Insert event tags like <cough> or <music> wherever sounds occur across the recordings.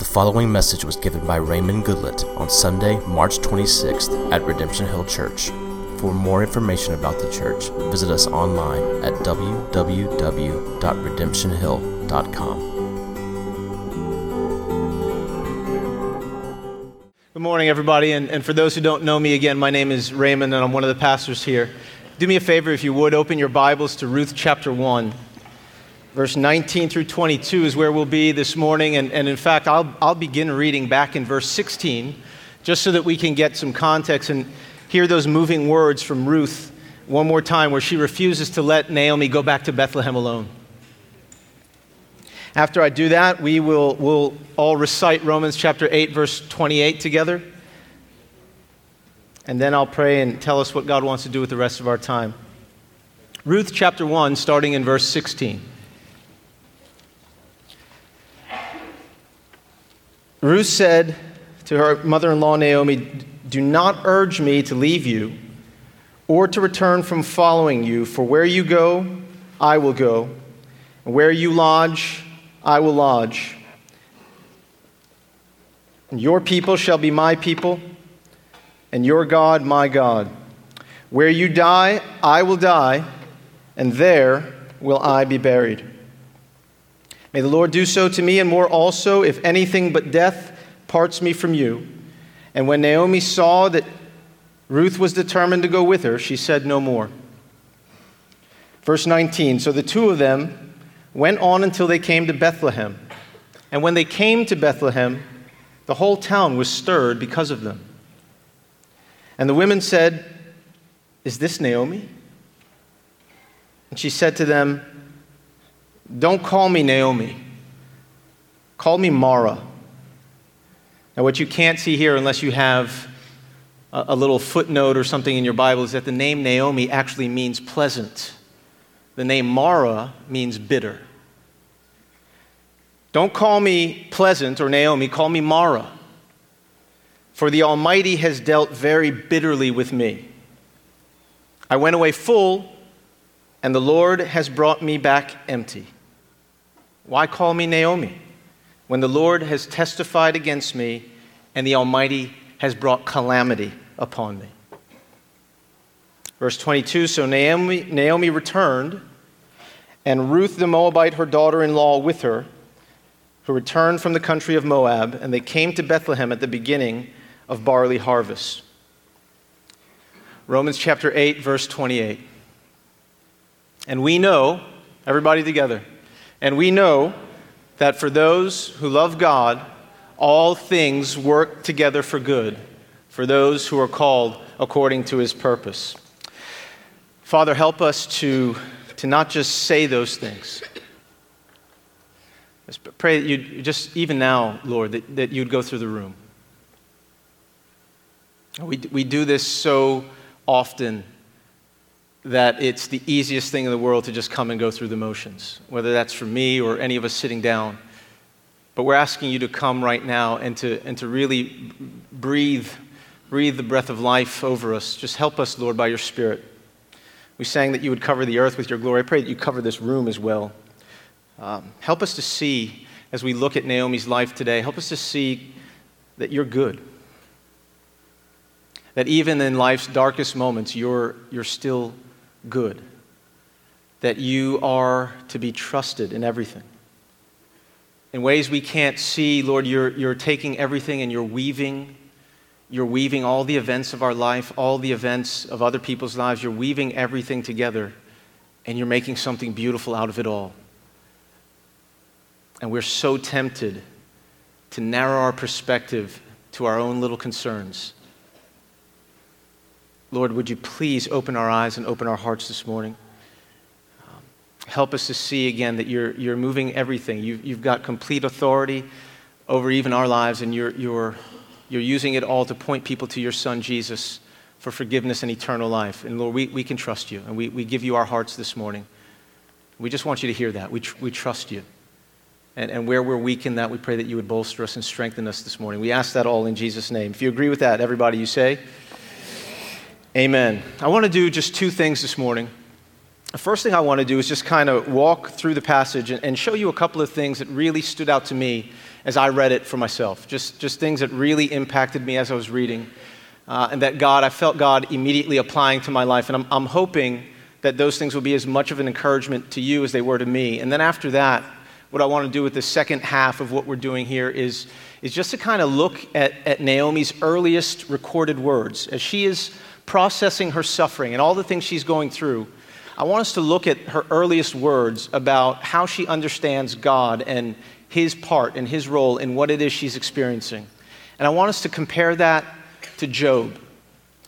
The following message was given by Raymond Goodlett on Sunday, March 26th at Redemption Hill Church. For more information about the church, visit us online at www.redemptionhill.com. Good morning, everybody. And, and for those who don't know me, again, my name is Raymond, and I'm one of the pastors here. Do me a favor, if you would, open your Bibles to Ruth chapter 1. Verse 19 through 22 is where we'll be this morning. And, and in fact, I'll, I'll begin reading back in verse 16 just so that we can get some context and hear those moving words from Ruth one more time where she refuses to let Naomi go back to Bethlehem alone. After I do that, we will we'll all recite Romans chapter 8, verse 28 together. And then I'll pray and tell us what God wants to do with the rest of our time. Ruth chapter 1, starting in verse 16. Ruth said to her mother in law Naomi, Do not urge me to leave you or to return from following you, for where you go, I will go, and where you lodge, I will lodge. And your people shall be my people, and your God my God. Where you die, I will die, and there will I be buried. May the Lord do so to me and more also, if anything but death parts me from you. And when Naomi saw that Ruth was determined to go with her, she said no more. Verse 19 So the two of them went on until they came to Bethlehem. And when they came to Bethlehem, the whole town was stirred because of them. And the women said, Is this Naomi? And she said to them, don't call me Naomi. Call me Mara. Now, what you can't see here, unless you have a, little footnote or something in your Bible, is that the name Naomi actually means pleasant. The name Mara means bitter. Don't call me pleasant or Naomi, call me Mara. For the Almighty has dealt very bitterly with me. I went away full, and the Lord has brought me back empty. Why call me Naomi when the Lord has testified against me and the Almighty has brought calamity upon me? Verse 22 So Naomi, Naomi returned, and Ruth the Moabite, her daughter in law, with her, who returned from the country of Moab, and they came to Bethlehem at the beginning of barley harvest. Romans chapter 8, verse 28. And we know, everybody together, and we know that for those who love God, all things work together for good, for those who are called according to his purpose. Father, help us to, to not just say those things. Just pray that you just, even now, Lord, that, that you'd go through the room. We, we do this so often that it's the easiest thing in the world to just come and go through the motions, whether that's for me or any of us sitting down. But we're asking you to come right now and to, and to really breathe, breathe the breath of life over us. Just help us, Lord, by your Spirit. We sang that you would cover the earth with your glory. I pray that you cover this room as well. Um, help us to see, as we look at Naomi's life today, help us to see that you're good. That even in life's darkest moments, you're, you're still good, that you are to be trusted in everything. In ways we can't see, Lord, you're, you're taking everything and you're weaving. You're weaving all the events of our life, all the events of other people's lives. You're weaving everything together and you're making something beautiful out of it all. And we're so tempted to narrow our perspective to our own little concerns Lord, would you please open our eyes and open our hearts this morning? Um, help us to see again that you're, you're moving everything. You've, you've got complete authority over even our lives, and you're, you're, you're using it all to point people to your Son, Jesus, for forgiveness and eternal life. And Lord, we, we can trust you, and we, we give you our hearts this morning. We just want you to hear that. We, tr- we trust you. And, and where we're weak in that, we pray that you would bolster us and strengthen us this morning. We ask that all in Jesus' name. If you agree with that, everybody, you say, Amen. I want to do just two things this morning. the first thing I want to do is just kind of walk through the passage and, show you a couple of things that really stood out to me as I read it for myself. Just, just things that really impacted me as I was reading. Uh, and that God, I felt God immediately applying to my life. And I'm, I'm hoping that those things will be as much of an encouragement to you as they were to me. And then after that, what I want to do with the second half of what we're doing here is, is just to kind of look at, at Naomi's earliest recorded words as she is processing her suffering and all the things she's going through. I want us to look at her earliest words about how she understands God and his part and his role in what it is she's experiencing. And I want us to compare that to Job.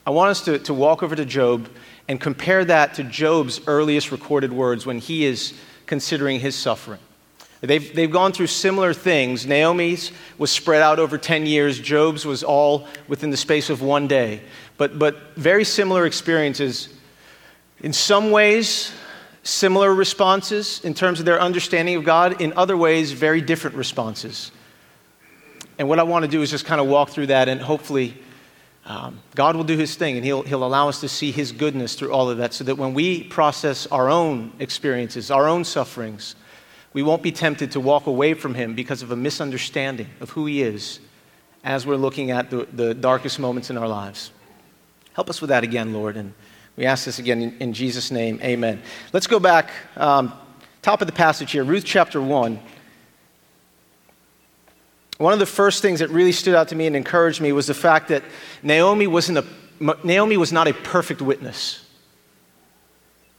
I want us to, to walk over to Job and compare that to Job's earliest recorded words when he is considering his suffering. They've, they've gone through similar things. Naomi's was spread out over 10 years, Job's was all within the space of one day. But, but very similar experiences in some ways, similar responses in terms of their understanding of God, in other ways, very different responses. And what I want to do is just kind of walk through that, and hopefully, um, God will do His thing, and he'll, he'll allow us to see His goodness through all of that, so that when we process our own experiences, our own sufferings, we won't be tempted to walk away from Him because of a misunderstanding of who He is as we're looking at the, the darkest moments in our lives. Help us with that again, Lord. And we ask this again in, in Jesus' name. Amen. Let's go back, um, top of the passage here, Ruth chapter 1. One of the first things that really stood out to me and encouraged me was the fact that Naomi, wasn't a, Naomi was not a perfect witness.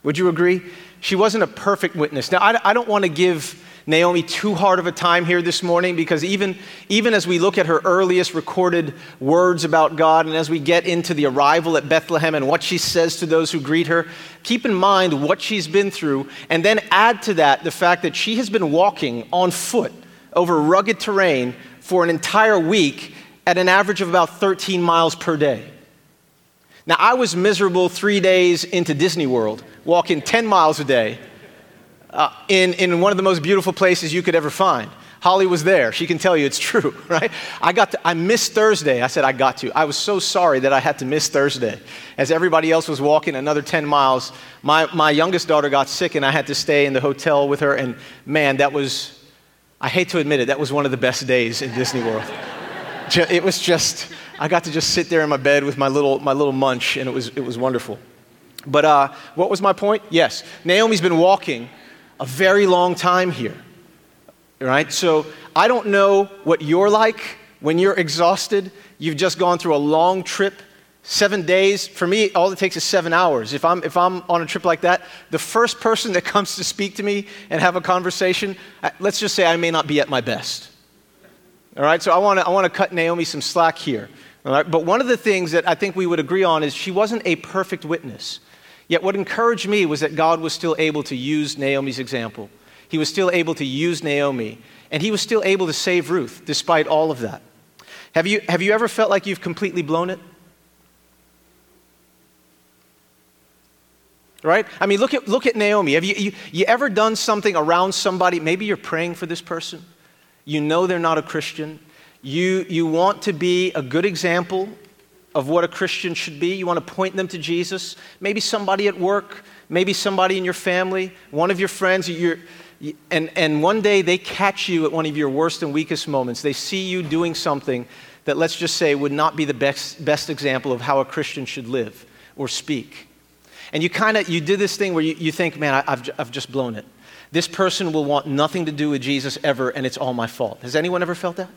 Would you agree? She wasn't a perfect witness. Now, I, I don't want to give Naomi too hard of a time here this morning because even, even as we look at her earliest recorded words about God and as we get into the arrival at Bethlehem and what she says to those who greet her, keep in mind what she's been through and then add to that the fact that she has been walking on foot over rugged terrain for an entire week at an average of about 13 miles per day. Now, I was miserable three days into Disney World, walking 10 miles a day uh, in, in one of the most beautiful places you could ever find. Holly was there. She can tell you it's <laughs> true, right? I got to, I missed Thursday. I said I got to. I was so sorry that I had to miss Thursday. As everybody else was walking another 10 miles, my, my youngest daughter got sick and I had to stay in the hotel with her. And man, that was, I hate to admit it, that was one of the best days in Disney World. <laughs> it was just, I got to just sit there in my bed with my little, my little munch and it was, it was wonderful. But uh, what was my point? Yes, Naomi's been walking a very long time here. Right? So I don't know what you're like when you're exhausted. You've just gone through a long trip, seven days. For me, all it takes is seven hours. If I'm, if I'm on a trip like that, the first person that <laughs> comes to speak to me and have a conversation, let's just say I may not be at my best. All right? So I want to I wanna cut Naomi some slack here. All right? But one of the things that I think we would agree on is she wasn't a perfect witness. Yet, what encouraged me was that God was still able to use Naomi's example. He was still able to use Naomi, and he was still able to save Ruth despite all of that. Have you, have you ever felt like you've completely blown it? Right? I mean, look at, look at Naomi. Have you, you, you ever done something around somebody? Maybe you're praying for this person. You know they're not a Christian. You, you want to be a good example of what a Christian should be. You want to point them to Jesus. Maybe somebody at work, maybe somebody in your family, one of your friends. And, and one day they catch you at one of your worst and weakest moments. They see you doing something that, let's just say, would not be the best, best example of how a Christian should live or speak. And you kind of, you did this thing where you, you think, man, I, I've, I've just blown it. This person will want nothing to do with Jesus ever, and it's all my fault. Has anyone ever felt that?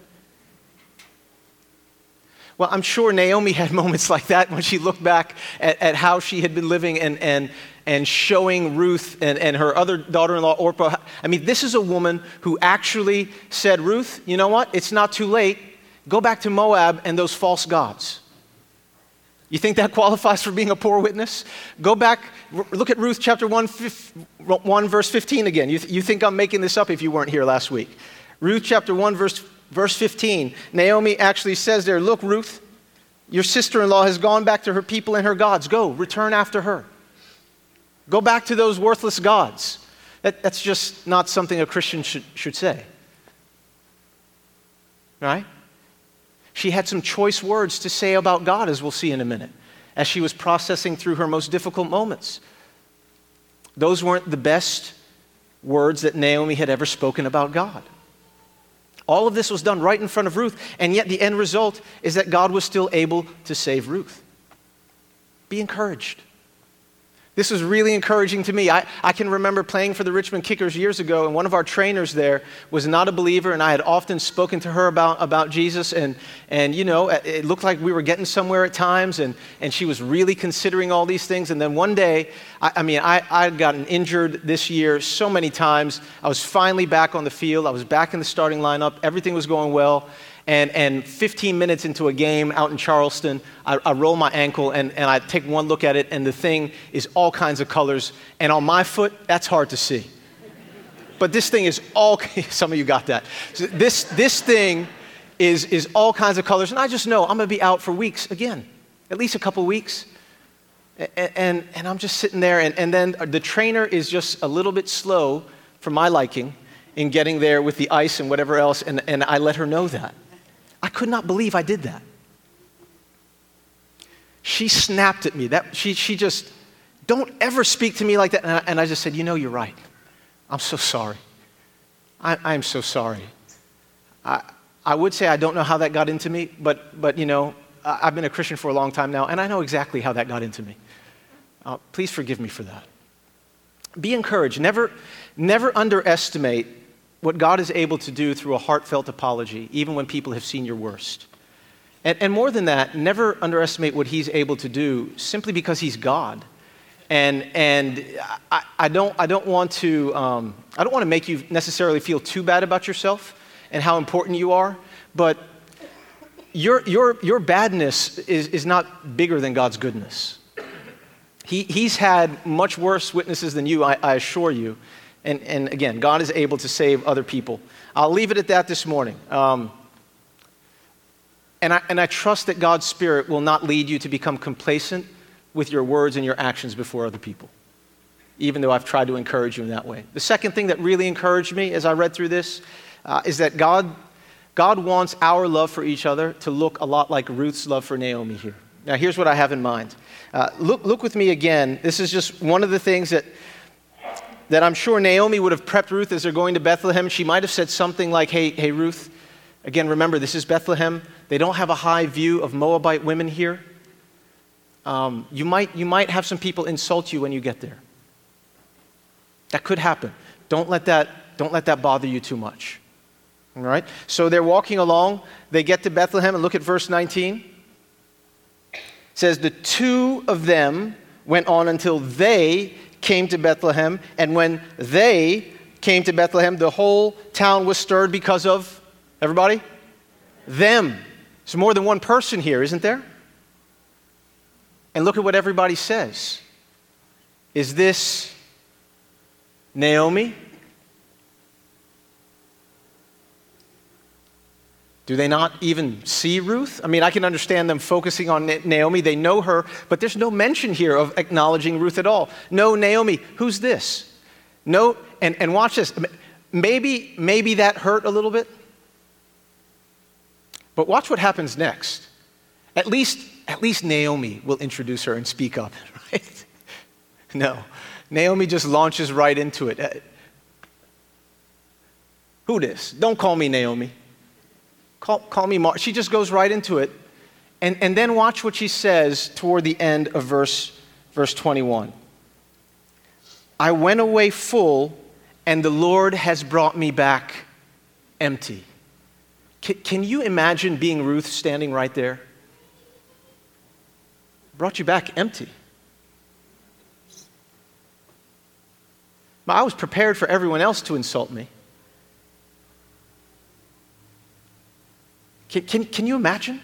Well, I'm sure Naomi had <laughs> moments like that when she looked back at, at how she had been living and, and, and showing Ruth and, and her other daughter in law, Orpah. I mean, this is a woman who actually said, Ruth, you know what? It's not too late. Go back to Moab and those false gods. You think that <laughs> qualifies for being a poor witness? Go back, look at Ruth chapter 1, 1 verse 15 again. You, th- you think I'm making this up if you weren't here last week. Ruth chapter 1, verse Verse 15, Naomi actually says there, Look, Ruth, your sister in law has gone back to her people and her gods. Go, return after her. Go back to those worthless gods. That, that's just not something a Christian should, should say. Right? She had some choice words to say about God, as we'll see in a minute, as she was processing through her most difficult moments. Those weren't the best words that Naomi had ever spoken about God. All of this was done right in front of Ruth, and yet the end result is that God was still able to save Ruth. Be encouraged. This was really encouraging to me. I, I can remember playing for the Richmond Kickers years ago, and one of our trainers there was not a believer, and I had often spoken to her about, about Jesus. And, and, you know, it looked like we were getting somewhere at times, and, and she was really considering all these things. And then one day, I, I mean, I, I had gotten injured this year so many times. I was finally back on the field, I was back in the starting lineup, everything was going well. And, and 15 minutes into a game out in Charleston, I, I roll my ankle and, and I take one look at it, and the thing is all kinds of colors. And on my foot, that's hard to see. But this thing is all, <laughs> some of you got that. This, this thing is, is all kinds of colors. And I just know I'm going to be out for weeks again, at least a couple weeks. And, and, and, I'm just sitting there, and, and then the trainer is just a little bit slow for my liking in getting there with the ice and whatever else, and, and I let her know that. I could not believe I did that. She snapped at me. That, she, she just, don't ever speak to me like that. And I, and I just said, You know, you're right. I'm so sorry. I, I am so sorry. I, I would say I don't know how that got into me, but, but you know, I've been a Christian for a long time now, and I know exactly how that got into me. Uh, please forgive me for that. Be encouraged. Never, never underestimate what God is able to do through a heartfelt apology, even when people have seen your worst. And, and more than that, never underestimate what He's able to do simply because He's God. And, and I, I, don't, I don't want to um, I don't want to make you necessarily feel too bad about yourself and how important you are, but your, your, your badness is, is not bigger than God's goodness. He, he's had much worse witnesses than you, I, I assure you. And, and again, God is able to save other people. I'll leave it at that this morning. Um, and, I, and I trust that God's Spirit will not lead you to become complacent with your words and your actions before other people, even though I've tried to encourage you in that way. The second thing that really encouraged me as I read through this uh, is that God, God wants our love for each other to look a lot like Ruth's love for Naomi here. Now, here's what I have in mind. Uh, look, look with me again. This is just one of the things that that I'm sure Naomi would have prepped Ruth as they're going to Bethlehem. She might have said something like, Hey, hey, Ruth, again, remember, this is Bethlehem. They don't have a high view of Moabite women here. Um, you, might, you might have some people insult you when you get there. That could happen. Don't let that, don't let that bother you too much. All right? So they're walking along. They get to Bethlehem, and look at verse 19. It says, The two of them went on until they came to Bethlehem, and when they came to Bethlehem, the whole town was stirred because of everybody? Them. There's more than one person here, isn't there? And look at what everybody says. Is this Naomi? Do they not even see Ruth? I mean, I can understand them focusing on Naomi. They know her, but there's no mention here of acknowledging Ruth at all. No, Naomi, who's this? No, and, and watch this. Maybe, maybe that hurt a little bit. But watch what happens next. At least, at least Naomi will introduce her and speak up, <laughs> right? No. Naomi just launches right into it. Uh, who this? Don't call me Naomi. Call, call me Mar. She just goes right into it. And, and then watch what she says toward the end of verse, verse 21. I went away full, and the Lord has brought me back empty. Can you imagine being Ruth standing right there? Brought you back empty. I was prepared for everyone else to insult me. Can, can, can you imagine?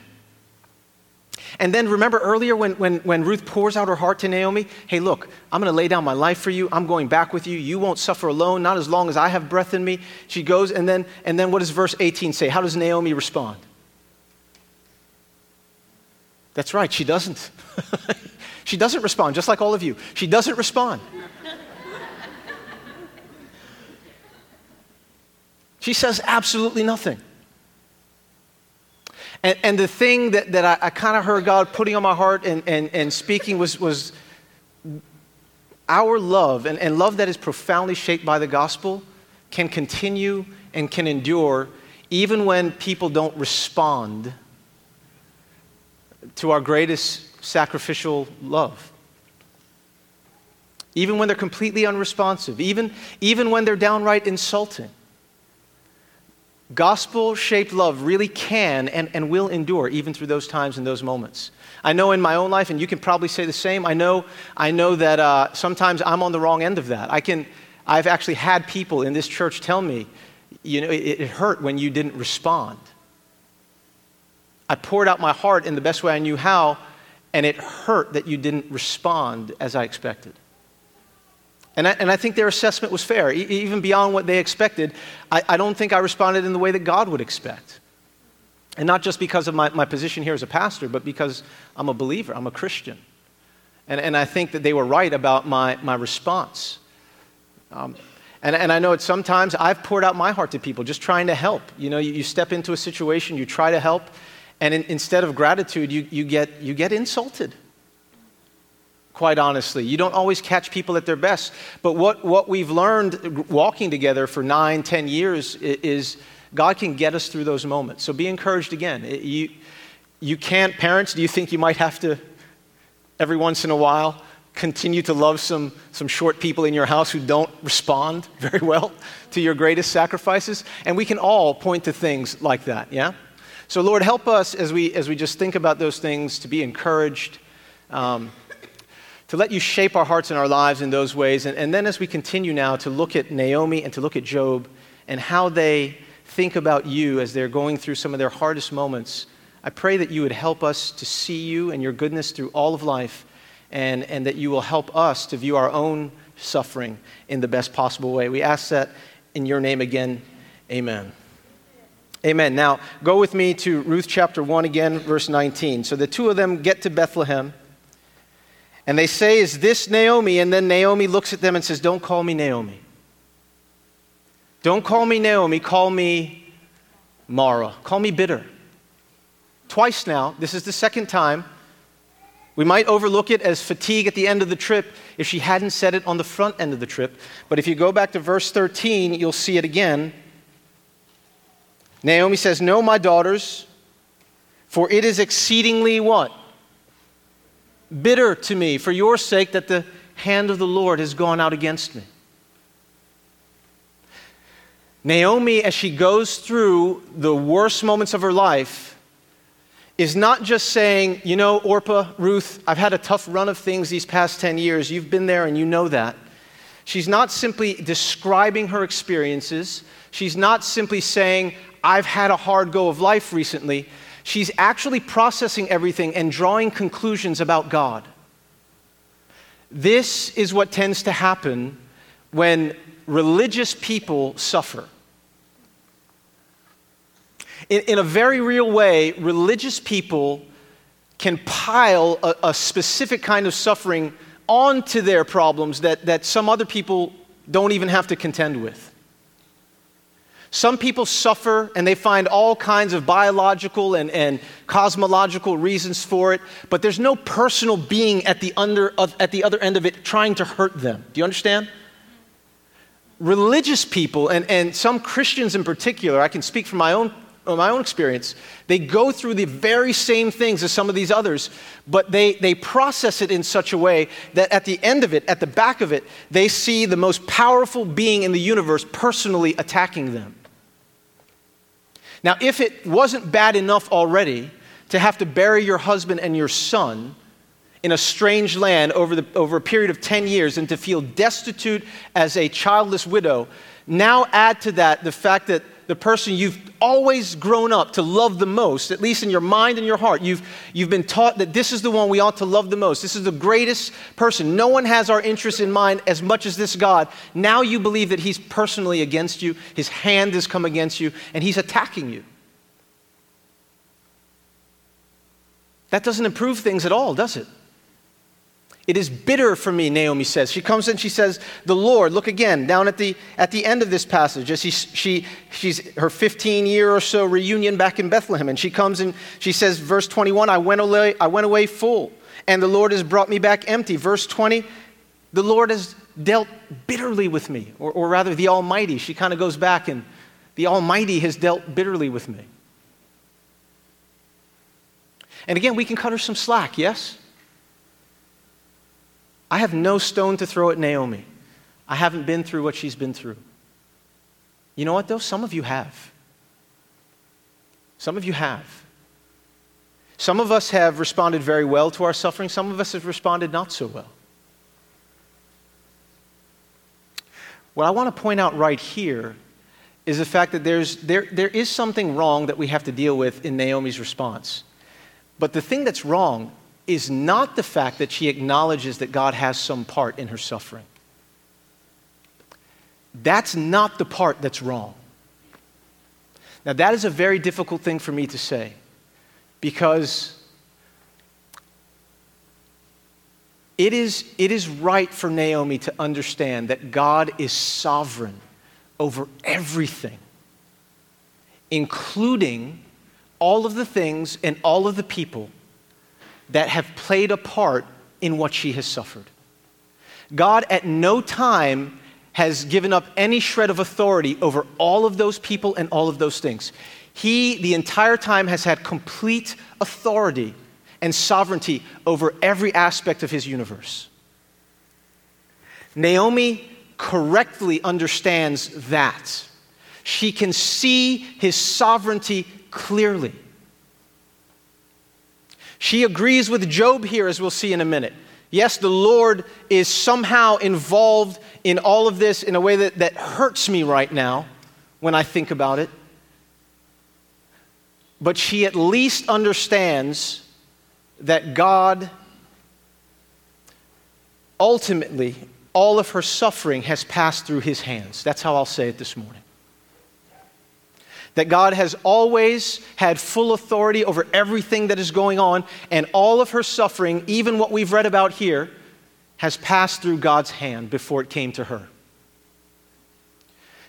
And then remember earlier when, when, when Ruth pours out her heart to Naomi, hey, look, I'm going to lay down my life for you. I'm going back with you. You won't suffer alone, not as long as I have breath in me. She goes, and then, and then what does verse 18 say? How does Naomi respond? That's right, she doesn't. <laughs> she doesn't respond, just like all of you. She doesn't respond. she says absolutely nothing. And, and the thing that, that I, I kind of heard God putting on my heart and, and, and speaking was, was our love, and, and love that is profoundly shaped by the gospel, can continue and can endure even when people don't respond to our greatest sacrificial love. Even when they're completely unresponsive, even, even when they're downright insulting. Gospel shaped love really can and, and will endure even through those times and those moments. I know in my own life, and you can probably say the same, I know, I know that uh, sometimes I'm on the wrong end of that. I can, I've actually had people in this church tell me, you know, it, it hurt when you didn't respond. I poured out my heart in the best way I knew how, and it hurt that you didn't respond as I expected. And I, and I think their assessment was fair, e- even beyond what they expected. I, I don't think I responded in the way that God would expect. And not just because of my, my position here as a pastor, but because I'm a believer, I'm a Christian. And, and I think that they were right about my, my response. Um, and, and I know that sometimes I've poured out my heart to people just trying to help. You know, you, you step into a situation, you try to help, and in, instead of gratitude, you, you, get, you get insulted quite honestly. You don't always catch people at their best. But what, what we've learned walking together for nine, ten years is God can get us through those moments. So be encouraged again. You, you can't, parents, do you think you might have to, every once in a while, continue to love some, some short people in your house who don't respond <laughs> very well to your greatest sacrifices? And we can all point to things like that, yeah? So, Lord, help us as we, as we just think about those things to be encouraged. Um, to let you shape our hearts and our lives in those ways. And, and then as we continue now to look at Naomi and to look at Job and how they think about you as they're going through some of their hardest moments, I pray that you would help us to see you and your goodness through all of life, and, and that you will help us to view our own suffering in the best possible way. We ask that in your name again. Amen. Amen. Now, go with me to Ruth chapter 1 again, verse 19. So the two of them get to Bethlehem. And they say, Is this Naomi? And then Naomi looks at them and says, Don't call me Naomi. Don't call me Naomi, call me Mara. Call me bitter. Twice now. This is the second time. We might overlook it as fatigue at the end of the trip if she hadn't said it on the front end of the trip. But if you go back to verse 13, you'll see it again. Naomi says, No, my daughters, for it is exceedingly what? Bitter to me for your sake that the hand of the Lord has gone out against me. Naomi, as she goes through the worst moments of her life, is not just saying, you know, Orpah, Ruth, I've had a tough run of things these past 10 years. You've been there and you know that. She's not simply describing her experiences. She's not simply saying, I've had a hard go of life recently. She's actually processing everything and drawing conclusions about God. This is what tends to happen when religious people suffer. In, in a very real way, religious people can pile a, a specific kind of suffering onto their problems that, that some other people don't even have to contend with. Some people suffer and they find all kinds of biological and, and cosmological reasons for it, but there's no personal being at the, under, at the other end of it trying to hurt them. Do you understand? Religious people, and, and some Christians in particular, I can speak from my own, my own experience, they go through the very same things as some of these others, but they, they process it in such a way that at the end of it, at the back of it, they see the most powerful being in the universe personally attacking them. Now, if it wasn't bad enough already to have to bury your husband and your son in a strange land over, the, over a period of 10 years and to feel destitute as a childless widow, now add to that the fact that the person you've always grown up to love the most, at least in your mind and your heart. You've, you've been taught that this is the one we ought to love the most. This is the greatest person. No one has our interests in mind as much as this God. Now you believe that he's personally against you, his hand has come against you, and he's attacking you. That doesn't improve things at all, does it? It is bitter for me, Naomi says. She comes in, she says, The Lord, look again, down at the, at the end of this passage, as she, she, she's her 15 year or so reunion back in Bethlehem. And she comes and she says, verse 21, I went away, I went away full, and the Lord has brought me back empty. Verse 20, The Lord has dealt bitterly with me, or, or rather, the Almighty. She kind of goes back and the Almighty has dealt bitterly with me. And again, we can cut her some slack, yes? I have no stone to throw at Naomi. I haven't been through what she's been through. You know what, though? Some of you have. Some of you have. Some of us have responded very well to our suffering, some of us have responded not so well. What I want to point out right here is the fact that there's, there, there is something wrong that we have to deal with in Naomi's response. But the thing that's wrong is not the fact that she acknowledges that God has some part in her suffering. That's not the part that's wrong. Now, that is a very difficult thing for me to say because it is, it is right for Naomi to understand that God is sovereign over everything, including all of the things and all of the people that have played a part in what she has suffered. God at no time has given up any shred of authority over all of those people and all of those things. He, the entire time, has had complete authority and sovereignty over every aspect of his universe. Naomi correctly understands that. She can see his sovereignty clearly. She agrees with Job here, as we'll see in a minute. Yes, the Lord is somehow involved in all of this in a way that, that hurts me right now when I think about it. But she at least understands that God ultimately, all of her suffering has passed through his hands. That's how I'll say it this morning that God has always had full authority over everything that is going on, and all of her suffering, even what we've read about here, has passed through God's hand before it came to her.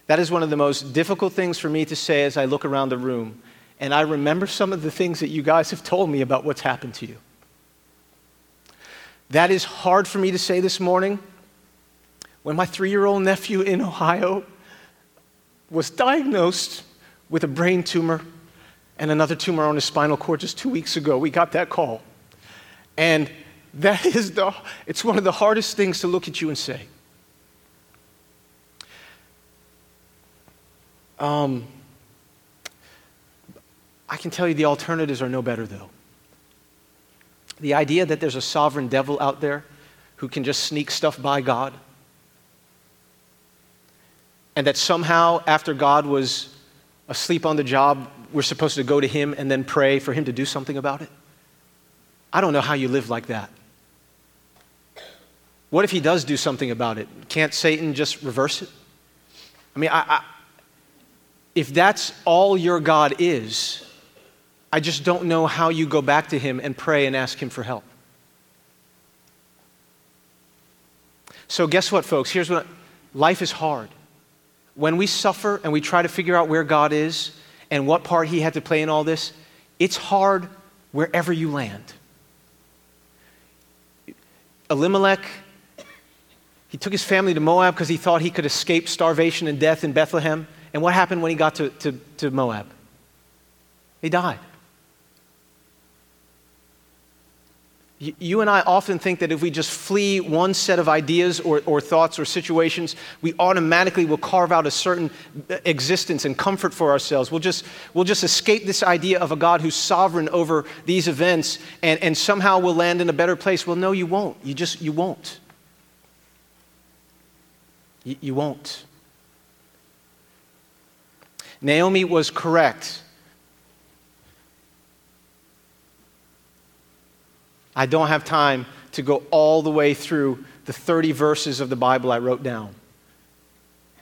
That is one of the most difficult things for me to say as I look around the room, and I remember some of the things that you guys have told me about what's happened to you. That is hard for me to say this morning. When my three year old nephew in Ohio was diagnosed with a brain tumor and another tumor on his spinal cord just two weeks ago. We got that call. And that <laughs> is the, it's one of the hardest things to look at you and say. Um, I can tell you the alternatives are no better, though. The idea that there's a sovereign devil out there who can just sneak stuff by God, and that somehow, after God was asleep on the job, we're supposed to go to him and then pray for him to do something about it? I don't know how you live like that. What if he does do something about it? Can't Satan just reverse it? I mean, I, I, if that's all your God is, I just don't know how you go back to him and pray and ask him for help. So, guess what, folks? Here's what life is hard when we suffer and we try to figure out where God is and what part He had to play in all this, it's hard wherever you land. Elimelech, he took his family to Moab because he thought he could escape starvation and death in Bethlehem. And what happened when he got to, to, to Moab? He died. You and I often think that if we just flee one set of ideas or, or, thoughts or situations, we automatically will carve out a certain uh, existence and comfort for ourselves. We'll just, we'll just escape this idea of a God who's sovereign over these events and, and somehow we'll land in a better place. Well, no, you won't. You just, you won't. You, you won't. Naomi was correct I don't have time to go all the way through the 30 verses of the Bible I wrote down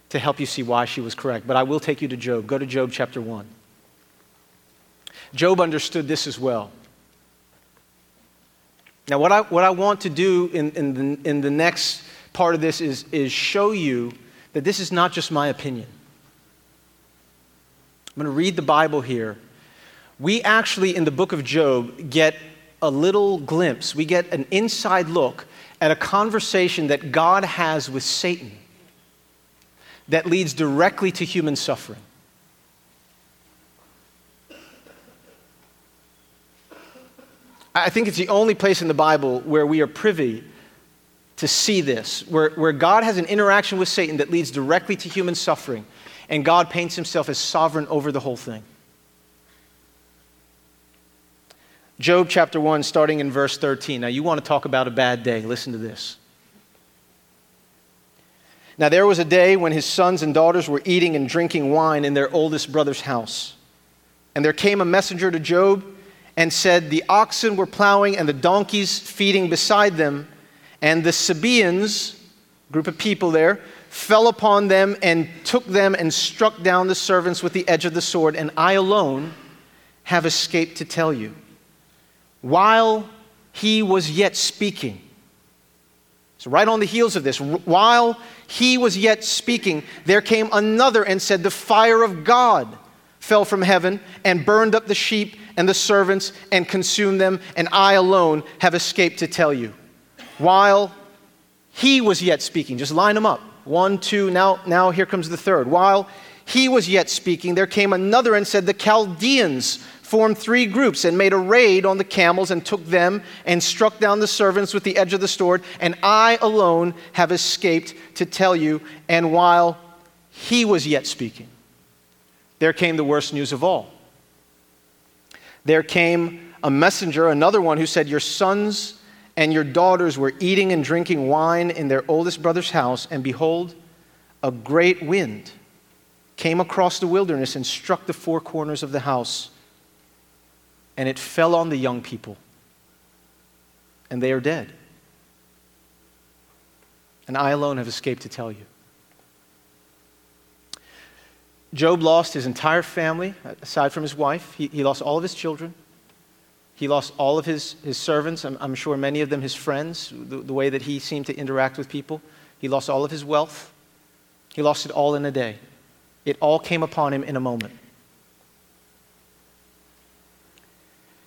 to help you see why she was correct, but I will take you to Job. Go to Job chapter 1. Job understood this as well. Now, what I, what I want to do in, in, the, in the next part of this is, is show you that this is not just my opinion. I'm going to read the Bible here. We actually, in the book of Job, get a little glimpse, we get an inside look at a conversation that God has with Satan that leads directly to human suffering. I think it's the only place in the Bible where we are privy to see this, where, where God has an interaction with Satan that leads directly to human suffering, and God paints himself as sovereign over the whole thing. Job chapter 1, starting in verse 13. Now, you want to talk about a bad day. Listen to this. Now, there was a day when his sons and daughters were eating and drinking wine in their oldest brother's house. And there came a messenger to Job and said, The oxen were plowing and the donkeys feeding beside them, and the Sabaeans, group of people there, fell upon them and took them and struck down the servants with the edge of the sword, and I alone have escaped to tell you while he was yet speaking. So, right on the heels of this, while he was yet speaking, there came another and said, The fire of God fell from heaven and burned up the sheep and the servants and consumed them, and I alone have escaped to tell you. While he was yet speaking, just line them up. One, two, now, now here comes the third. While he was yet speaking, there came another and said, The Chaldeans formed three groups and made a raid on the camels and took them and struck down the servants with the edge of the sword, and I alone have escaped to tell you. And while he was yet speaking, there came the worst news of all. There came a messenger, another one, who said, Your sons and your daughters were eating and drinking wine in their oldest brother's house, and behold, a great wind came across the wilderness and struck the four corners of the house and it fell on the young people, and they are dead. And I alone have escaped to tell you. Job lost his entire family, aside from his wife. He, he lost all of his children. He lost all of his, his servants, I'm, I'm sure many of them his friends, the, the way that he seemed to interact with people. He lost all of his wealth. He lost it all in a day. It all came upon him in a moment.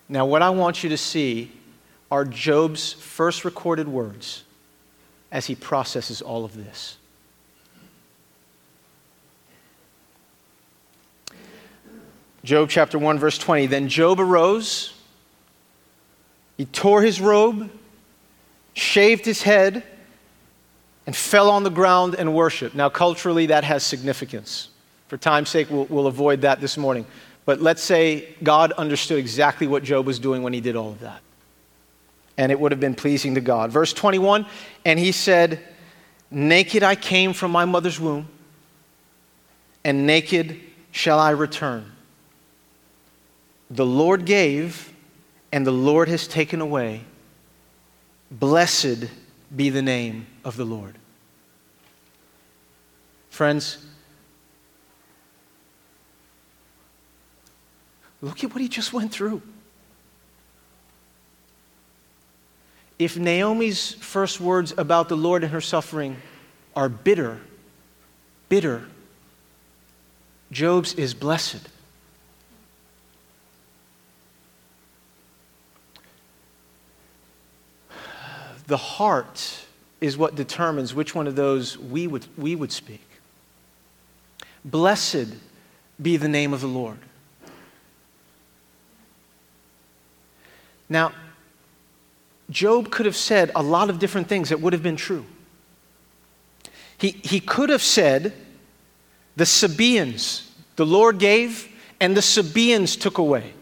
Now, what I want you to see are Job's first recorded words as he processes all of this. Job chapter 1, verse 20. Then Job arose, he tore his robe, shaved his head, and fell on the ground and worshiped. Now, culturally, that has significance. For time's sake, we'll, we'll avoid that this morning. But let's say God understood exactly what Job was doing when he did all of that. And it would have been pleasing to God. Verse 21 And he said, Naked I came from my mother's womb, and naked shall I return. The Lord gave, and the Lord has taken away. Blessed be the name of the Lord. Friends, Look at what he just went through. If Naomi's first words about the Lord and her suffering are bitter, bitter, Job's is blessed. The heart is what determines which one of those we would, we would speak. Blessed be the name of the Lord. Now, Job could have said a lot of different things that would have been true. He, he could have said, The Sabaeans, the Lord gave, and the Sabaeans took away.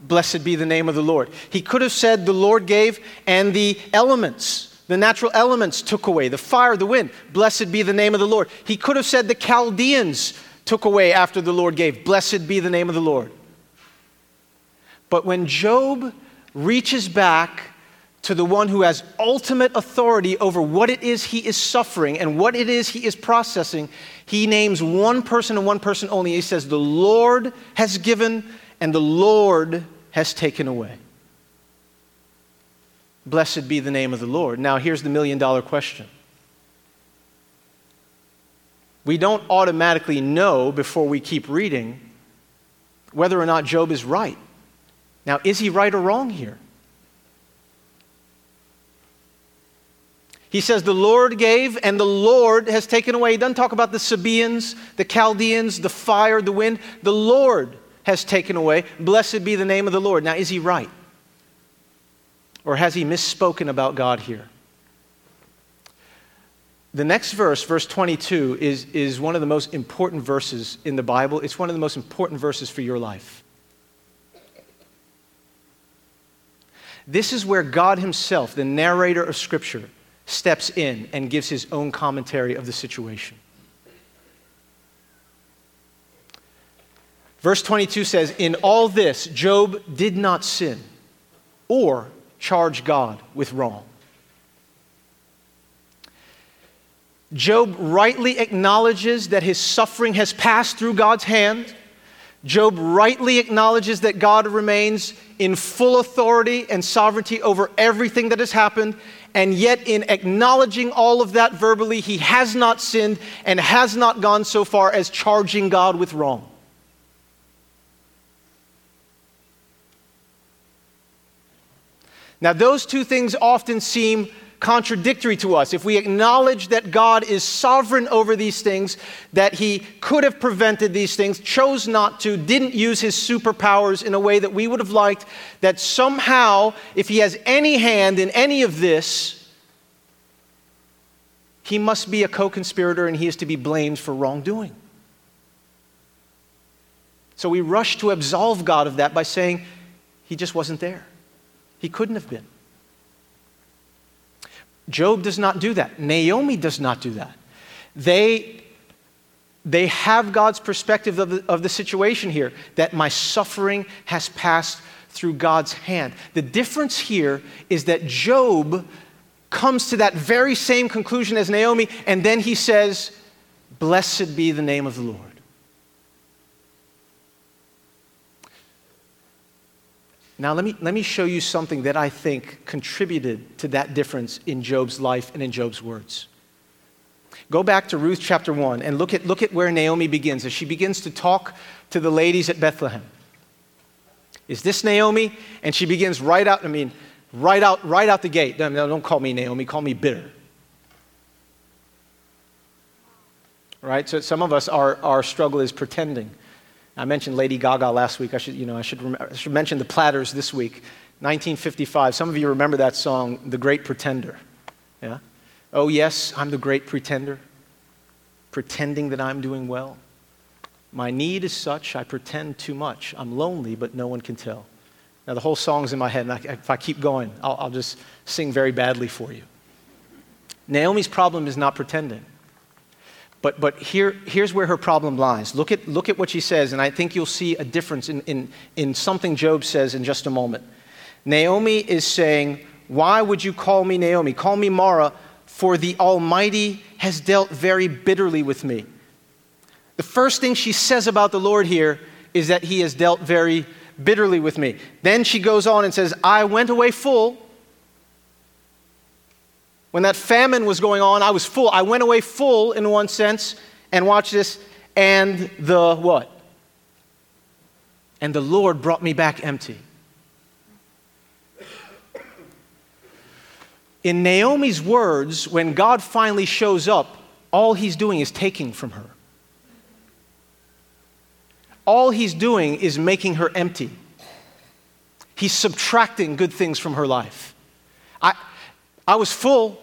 Blessed be the name of the Lord. He could have said, The Lord gave, and the elements, the natural elements took away the fire, the wind. Blessed be the name of the Lord. He could have said, The Chaldeans took away after the Lord gave. Blessed be the name of the Lord. But when Job reaches back to the one who has ultimate authority over what it is he is suffering and what it is he is processing, he names one person and one person only. He says, The Lord has given and the Lord has taken away. Blessed be the name of the Lord. Now, here's the million dollar question. We don't automatically know before we keep reading whether or not Job is right. Now, is he right or wrong here? He says, The Lord gave and the Lord has taken away. He doesn't talk about the Sabaeans, the Chaldeans, the fire, the wind. The Lord has taken away. Blessed be the name of the Lord. Now, is he right? Or has he misspoken about God here? The next verse, verse 22, is, is one of the most important verses in the Bible. It's one of the most important verses for your life. This is where God Himself, the narrator of Scripture, steps in and gives his own commentary of the situation. Verse 22 says, In all this, Job did not sin or charge God with wrong. Job rightly acknowledges that his suffering has passed through God's hand. Job rightly acknowledges that God remains in full authority and sovereignty over everything that has happened. And yet, in acknowledging all of that verbally, he has not sinned and has not gone so far as charging God with wrong. Now, those two things often seem contradictory to us. If we acknowledge that God is sovereign over these things, that He could have prevented these things, chose not to, didn't use His superpowers in a way that we would have liked, that somehow, if He has any hand in any of this, He must be a co conspirator and He is to be blamed for wrongdoing. So we rush to absolve God of that by saying, He just wasn't there. He couldn't have been. Job does not do that. Naomi does not do that. They, they have God's perspective of the, of the situation here that my suffering has passed through God's hand. The difference here is that Job comes to that very same conclusion as Naomi, and then he says, Blessed be the name of the Lord. Now, let me, let me show you something that I think contributed to that difference in Job's life and in Job's words. Go back to Ruth chapter 1 and look at, look at where Naomi begins as she begins to talk to the ladies at Bethlehem. Is this Naomi? And she begins right out, I mean, right out, right out the gate. No, don't call me Naomi, call me bitter. Right? So some of us, our, our struggle is pretending. I mentioned Lady Gaga last week. I should, you know, I should, rem- I should mention the Platters this week. 1955. Some of you remember that song, The Great Pretender. Yeah? Oh, yes, I'm the great pretender, pretending that I'm doing well. My need is such, I pretend too much. I'm lonely, but no one can tell. Now, the whole song's in my head, and I, if I keep going, I'll, I'll just sing very badly for you. Naomi's problem is not pretending. But, but here, here's where her problem lies. Look at, look at what she says, and I think you'll see a difference in, in, in something Job says in just a moment. Naomi is saying, Why would you call me Naomi? Call me Mara, for the Almighty has dealt very bitterly with me. The first thing she says about the Lord here is that he has dealt very bitterly with me. Then she goes on and says, I went away full when that famine was going on, I was full. I went away full in one sense, and watch this, and the what? And the Lord brought me back empty. In Naomi's words, when God finally shows up, all he's doing is taking from her. All he's doing is making her empty. He's subtracting good things from her life. I, I was full.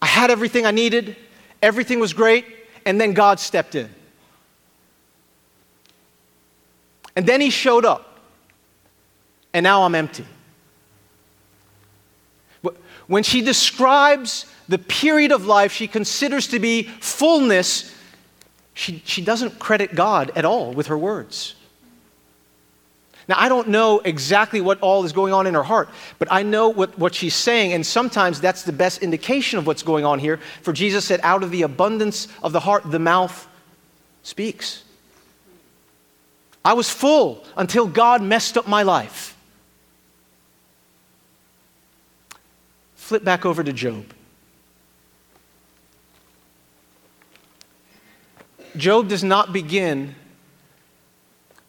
I had everything I needed. Everything was great. And then God stepped in. And then He showed up. And now I'm empty. When she describes the period of life she considers to be fullness, she, she doesn't credit God at all with her words. Now, I don't know exactly what all is going on in her heart, but I know what, what she's saying, and sometimes that's the best indication of what's going on here. For Jesus said, Out of the abundance of the heart, the mouth speaks. I was full until God messed up my life. Flip back over to Job. Job does not begin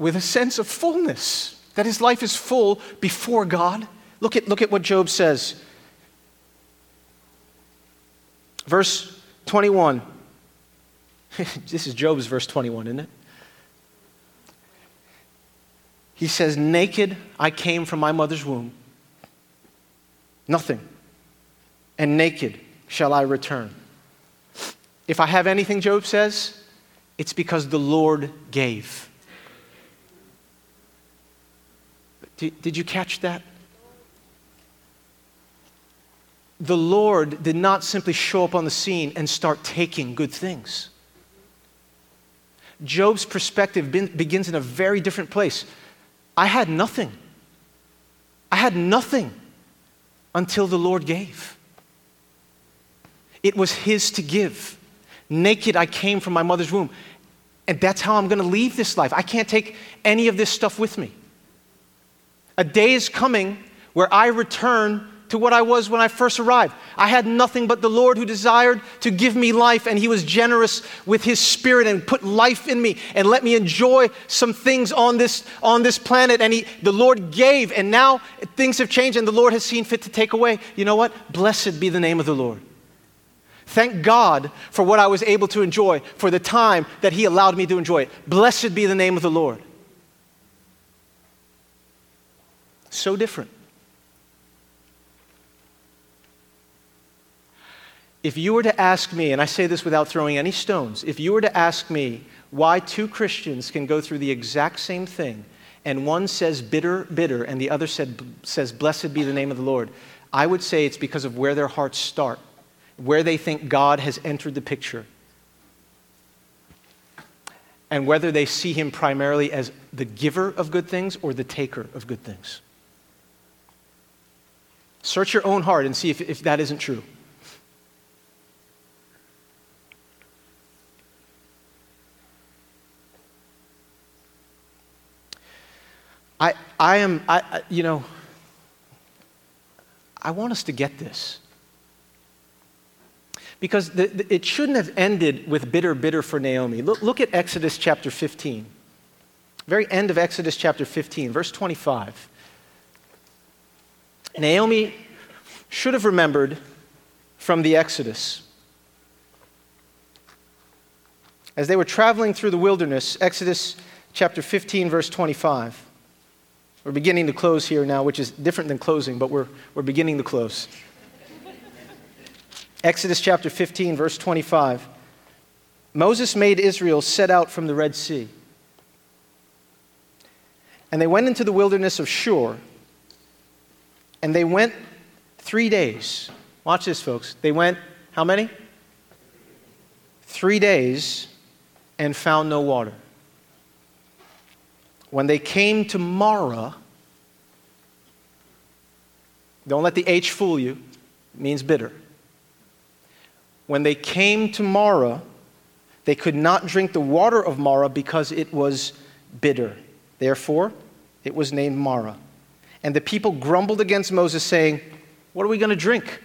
with a sense of fullness, that his life is full before God. Look at, look at what Job says. Verse 21. <laughs> this is Job's verse 21, isn't it? He says, Naked I came from my mother's womb, nothing, and naked shall I return. If I have anything, Job says, it's because the Lord gave. Did, did you catch that? The Lord did not simply show up on the scene and start taking good things. Job's perspective begins in a very different place. I had nothing. I had nothing until the Lord gave. It was His to give. Naked I came from my mother's womb. And that's how I'm going to leave this life. I can't take any of this stuff with me. A day is coming where I return to what I was when I first arrived. I had nothing but the Lord who desired to give me life, and He was generous with His Spirit and put life in me and let me enjoy some things on this, on this planet. And he, the Lord gave, and now things have changed, and the Lord has seen fit to take away. You know what? Blessed be the name of the Lord. Thank God for what I was able to enjoy, for the time that He allowed me to enjoy it. Blessed be the name of the Lord. So different. If you were to ask me, and I say this without throwing any stones, if you were to ask me why two Christians can go through the exact same thing, and one says bitter, bitter, and the other said, says, Blessed be the name of the Lord, I would say it's because of where their hearts start, where they think God has entered the picture, and whether they see Him primarily as the giver of good things or the taker of good things. Search your own heart and see if, if that isn't true. I, I am, I, you know, I want us to get this. Because the, the, it shouldn't have ended with bitter, bitter for Naomi. Look, look at Exodus chapter 15. Very end of Exodus chapter 15, verse 25. Naomi should have remembered from the Exodus. As they were traveling through the wilderness, Exodus chapter 15, verse 25. We're beginning to close here now, which is different than closing, but we're, we're beginning to close. Exodus chapter 15, verse 25. Moses made Israel set out from the Red Sea. And they went into the wilderness of Shur. And they went three days. Watch this, folks. They went, how many? Three days and found no water. When they came to Marah, don't let the H fool you, it means bitter. When they came to Marah, they could not drink the water of Marah because it was bitter. Therefore, it was named Marah. And the people grumbled against Moses, saying, What are we going to drink?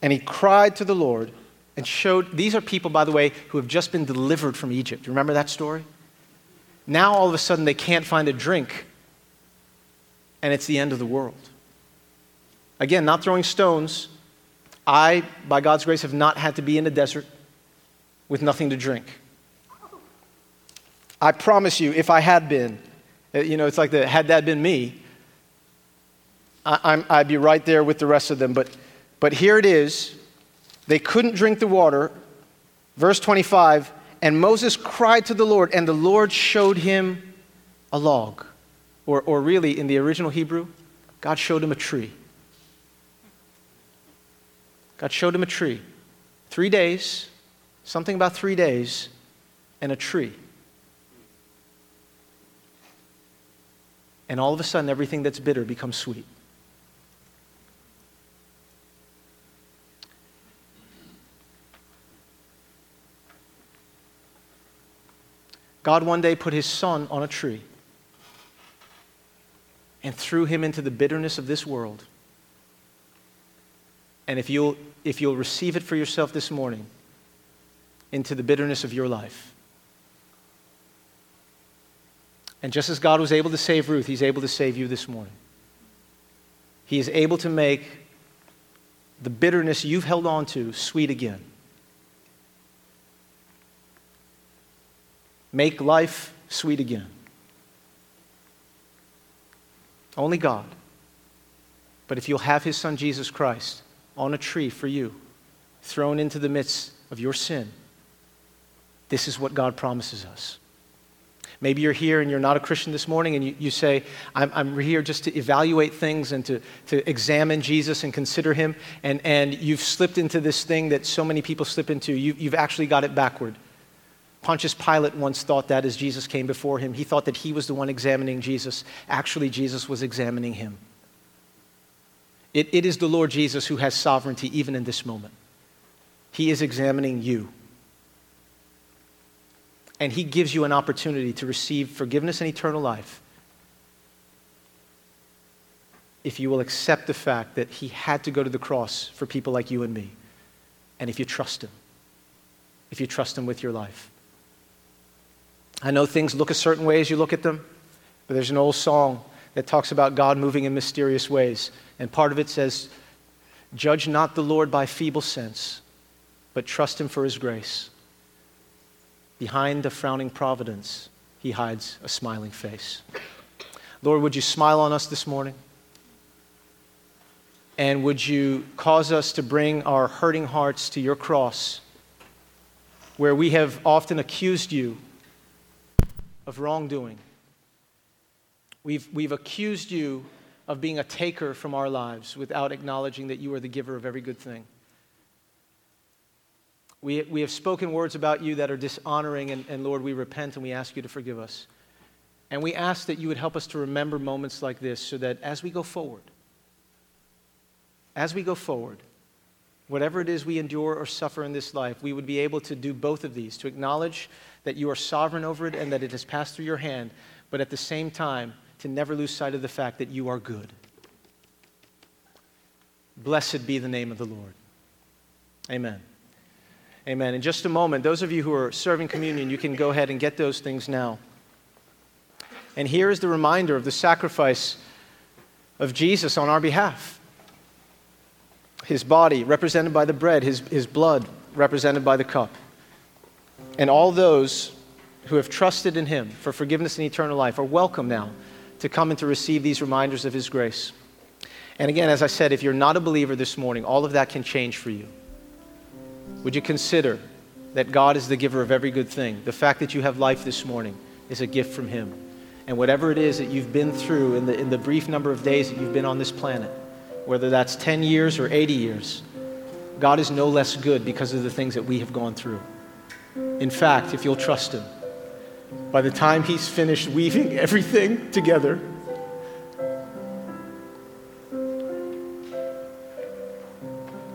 And he cried to the Lord and showed. These are people, by the way, who have just been delivered from Egypt. Remember that story? Now all of a sudden they can't find a drink, and it's the end of the world. Again, not throwing stones. I, by God's grace, have not had to be in a desert with nothing to drink. I promise you, if I had been, Uh, you know, it's like the had that been me, I, would be right there with the rest of them. But, but here it is. They couldn't drink the water. Verse 25 and Moses cried to the Lord, and the Lord showed him a log. Or, or really, in the original Hebrew, God showed him a tree. God showed him a tree. Three days, something about three days, and a tree. And all of a sudden, everything that's bitter becomes sweet. God one day put his son on a tree and threw him into the bitterness of this world. And if you'll, if you'll receive it for yourself this morning, into the bitterness of your life. And just as God was able to save Ruth, He's able to save you this morning. He is able to make the bitterness you've held on to sweet again. Make life sweet again. Only God. But if you'll have His Son Jesus Christ on a tree for you, thrown into the midst of your sin, this is what God promises us. Maybe you're here and you're not a Christian this morning and you, you say, I'm, I'm here just to evaluate things and to, to examine Jesus and consider him. And, and you've slipped into this thing that so many people slip into. You, you've actually got it backward. Pontius Pilate once thought that as Jesus came before him. He thought that he was the one examining Jesus. Actually, Jesus was examining him. It, it is the Lord Jesus who has sovereignty even in this moment. He is examining you and He gives you an opportunity to receive forgiveness and eternal life if you will accept the fact that He had to go to the cross for people like you and me, and if you trust Him, if you trust Him with your life. I know things look a certain way as you look at them, but there's an old song that talks about God moving in mysterious ways, and part of it says, Judge not the Lord by feeble sense, but trust Him for His grace. Behind the frowning providence, he hides a smiling face. Lord, would you smile on us this morning? And would you cause us to bring our hurting hearts to your cross, where we have often accused you of wrongdoing? We've, we've accused you of being a taker from our lives without acknowledging that you are the giver of every good thing. We, we have spoken words about you that are dishonoring, and, and Lord, we repent and we ask you to forgive us. And we ask that you would help us to remember moments like this so that as we go forward, as we go forward, whatever it is we endure or suffer in this life, we would be able to do both of these to acknowledge that you are sovereign over it and that it has passed through your hand, but at the same time, to never lose sight of the fact that you are good. Blessed be the name of the Lord. Amen. Amen. In just a moment, those of you who are serving communion, you can go ahead and get those things now. And here is the reminder of the sacrifice of Jesus on our behalf. His body represented by the bread, his, his blood represented by the cup. And all those who have trusted in him for forgiveness and eternal life are welcome now to come and to receive these reminders of his grace. And again, as I said, if you're not a believer this morning, all of that can change for you. Would you consider that God is the giver of every good thing? The fact that you have life this morning is a gift from Him. And whatever it is that you've been through in the, in the brief number of days that you've been on this planet, whether that's 10 years or 80 years, God is no less good because of the things that we have gone through. In fact, if you'll trust Him, by the time He's finished weaving <laughs> everything together,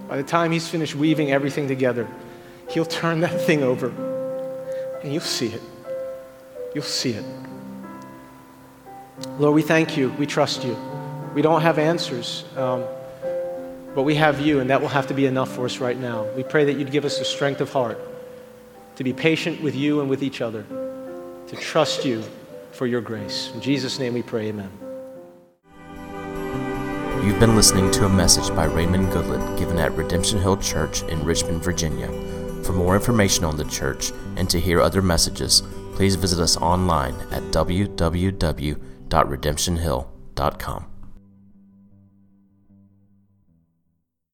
By the time he's finished weaving everything together, he'll turn that <laughs> thing over and you'll see it. You'll see it. Lord, we thank you. We trust you. We don't have answers, um, but we have you, and that will have to be enough for us right now. We pray that you'd give us the strength of heart to be patient with you and with each other, to trust you for your grace. In Jesus' name we pray, amen. You've been listening to a message by Raymond Goodlett given at Redemption Hill Church in Richmond, Virginia. For more information on the church and to hear other messages, please visit us online at www.redemptionhill.com.